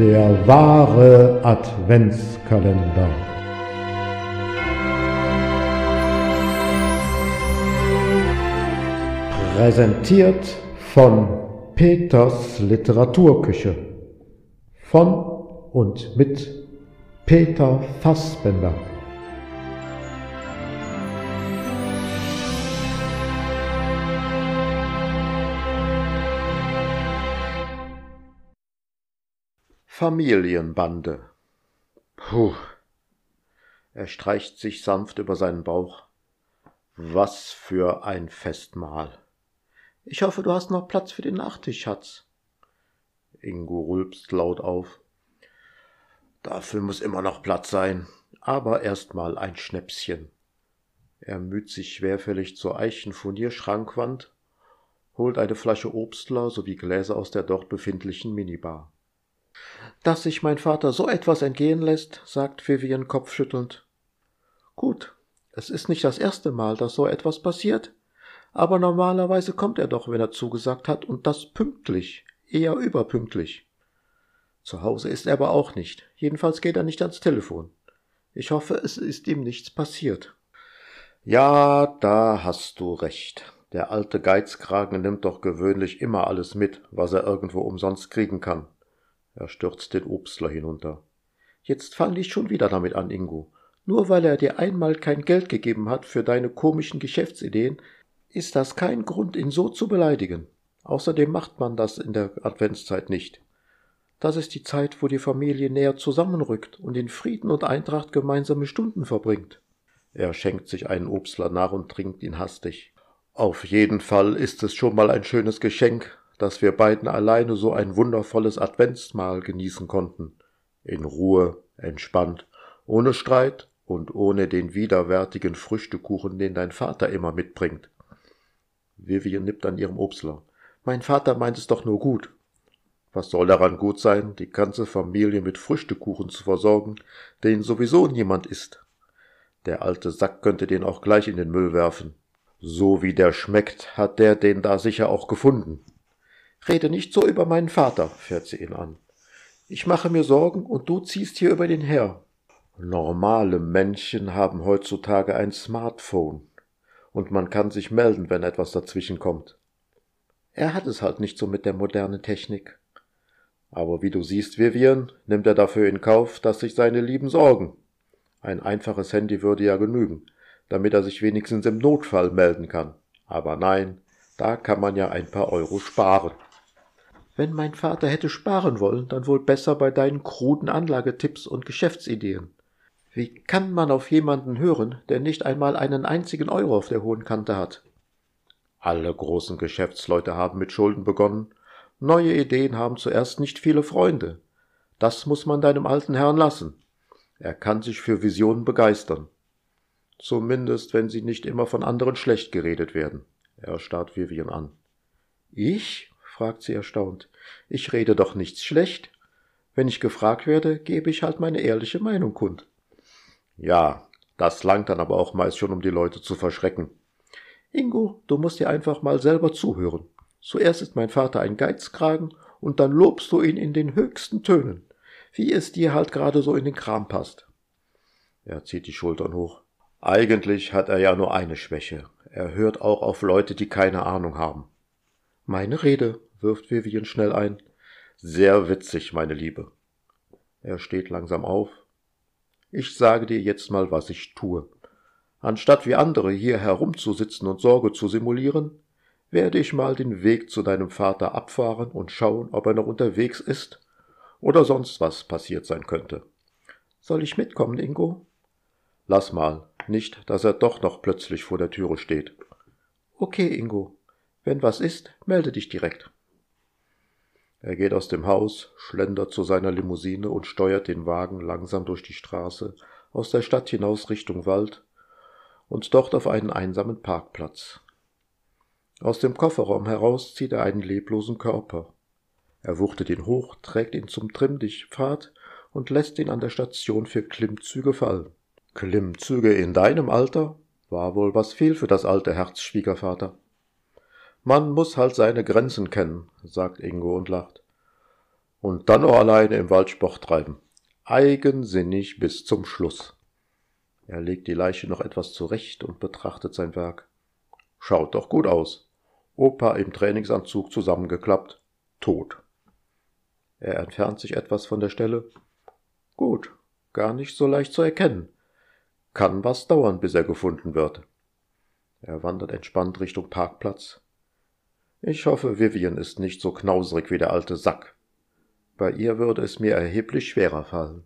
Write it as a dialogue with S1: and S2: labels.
S1: Der wahre Adventskalender. Präsentiert von Peters Literaturküche. Von und mit Peter Fassbender.
S2: Familienbande. Puh. Er streicht sich sanft über seinen Bauch. Was für ein Festmahl. Ich hoffe, du hast noch Platz für den Nachtisch, Schatz. Ingo rülpst laut auf. Dafür muss immer noch Platz sein, aber erstmal ein Schnäpschen. Er müht sich schwerfällig zur Eichenfurnierschrankwand, holt eine Flasche Obstler sowie Gläser aus der dort befindlichen Minibar. Dass sich mein Vater so etwas entgehen lässt, sagt Vivian kopfschüttelnd. Gut, es ist nicht das erste Mal, dass so etwas passiert, aber normalerweise kommt er doch, wenn er zugesagt hat, und das pünktlich, eher überpünktlich. Zu Hause ist er aber auch nicht, jedenfalls geht er nicht ans Telefon. Ich hoffe, es ist ihm nichts passiert. Ja, da hast du recht. Der alte Geizkragen nimmt doch gewöhnlich immer alles mit, was er irgendwo umsonst kriegen kann. Er stürzt den Obstler hinunter. Jetzt fang ich schon wieder damit an, Ingo. Nur weil er dir einmal kein Geld gegeben hat für deine komischen Geschäftsideen, ist das kein Grund, ihn so zu beleidigen. Außerdem macht man das in der Adventszeit nicht. Das ist die Zeit, wo die Familie näher zusammenrückt und in Frieden und Eintracht gemeinsame Stunden verbringt. Er schenkt sich einen Obstler nach und trinkt ihn hastig. Auf jeden Fall ist es schon mal ein schönes Geschenk, dass wir beiden alleine so ein wundervolles Adventsmahl genießen konnten. In Ruhe, entspannt, ohne Streit und ohne den widerwärtigen Früchtekuchen, den dein Vater immer mitbringt. Vivian nippt an ihrem Obstler. Mein Vater meint es doch nur gut. Was soll daran gut sein, die ganze Familie mit Früchtekuchen zu versorgen, den sowieso niemand isst? Der alte Sack könnte den auch gleich in den Müll werfen. So wie der schmeckt, hat der den da sicher auch gefunden. Rede nicht so über meinen Vater, fährt sie ihn an. Ich mache mir Sorgen und du ziehst hier über den her. Normale Menschen haben heutzutage ein Smartphone und man kann sich melden, wenn etwas dazwischen kommt. Er hat es halt nicht so mit der modernen Technik. Aber wie du siehst, Vivian, nimmt er dafür in Kauf, dass sich seine Lieben sorgen. Ein einfaches Handy würde ja genügen, damit er sich wenigstens im Notfall melden kann. Aber nein, da kann man ja ein paar Euro sparen. Wenn mein Vater hätte sparen wollen, dann wohl besser bei deinen kruden Anlagetipps und Geschäftsideen. Wie kann man auf jemanden hören, der nicht einmal einen einzigen Euro auf der hohen Kante hat? Alle großen Geschäftsleute haben mit Schulden begonnen. Neue Ideen haben zuerst nicht viele Freunde. Das muss man deinem alten Herrn lassen. Er kann sich für Visionen begeistern. Zumindest, wenn sie nicht immer von anderen schlecht geredet werden. Er starrt Vivian an. Ich? Fragt sie erstaunt. Ich rede doch nichts schlecht. Wenn ich gefragt werde, gebe ich halt meine ehrliche Meinung kund. Ja, das langt dann aber auch meist schon, um die Leute zu verschrecken. Ingo, du musst dir einfach mal selber zuhören. Zuerst ist mein Vater ein Geizkragen und dann lobst du ihn in den höchsten Tönen, wie es dir halt gerade so in den Kram passt. Er zieht die Schultern hoch. Eigentlich hat er ja nur eine Schwäche. Er hört auch auf Leute, die keine Ahnung haben. Meine Rede, wirft Vivian schnell ein. Sehr witzig, meine Liebe. Er steht langsam auf. Ich sage dir jetzt mal, was ich tue. Anstatt wie andere hier herumzusitzen und Sorge zu simulieren, werde ich mal den Weg zu deinem Vater abfahren und schauen, ob er noch unterwegs ist oder sonst was passiert sein könnte. Soll ich mitkommen, Ingo? Lass mal, nicht, dass er doch noch plötzlich vor der Türe steht. Okay, Ingo. Wenn was ist, melde dich direkt. Er geht aus dem Haus, schlendert zu seiner Limousine und steuert den Wagen langsam durch die Straße, aus der Stadt hinaus Richtung Wald und dort auf einen einsamen Parkplatz. Aus dem Kofferraum heraus zieht er einen leblosen Körper. Er wuchtet ihn hoch, trägt ihn zum Trimmdichtpfad und lässt ihn an der Station für Klimmzüge fallen. Klimmzüge in deinem Alter? War wohl was viel für das alte Herz, Schwiegervater. Man muss halt seine Grenzen kennen, sagt Ingo und lacht. Und dann noch alleine im Wald Sport treiben. Eigensinnig bis zum Schluss. Er legt die Leiche noch etwas zurecht und betrachtet sein Werk. Schaut doch gut aus. Opa im Trainingsanzug zusammengeklappt, tot. Er entfernt sich etwas von der Stelle. Gut, gar nicht so leicht zu erkennen. Kann was dauern, bis er gefunden wird. Er wandert entspannt Richtung Parkplatz. Ich hoffe, Vivian ist nicht so knauserig wie der alte Sack. Bei ihr würde es mir erheblich schwerer fallen.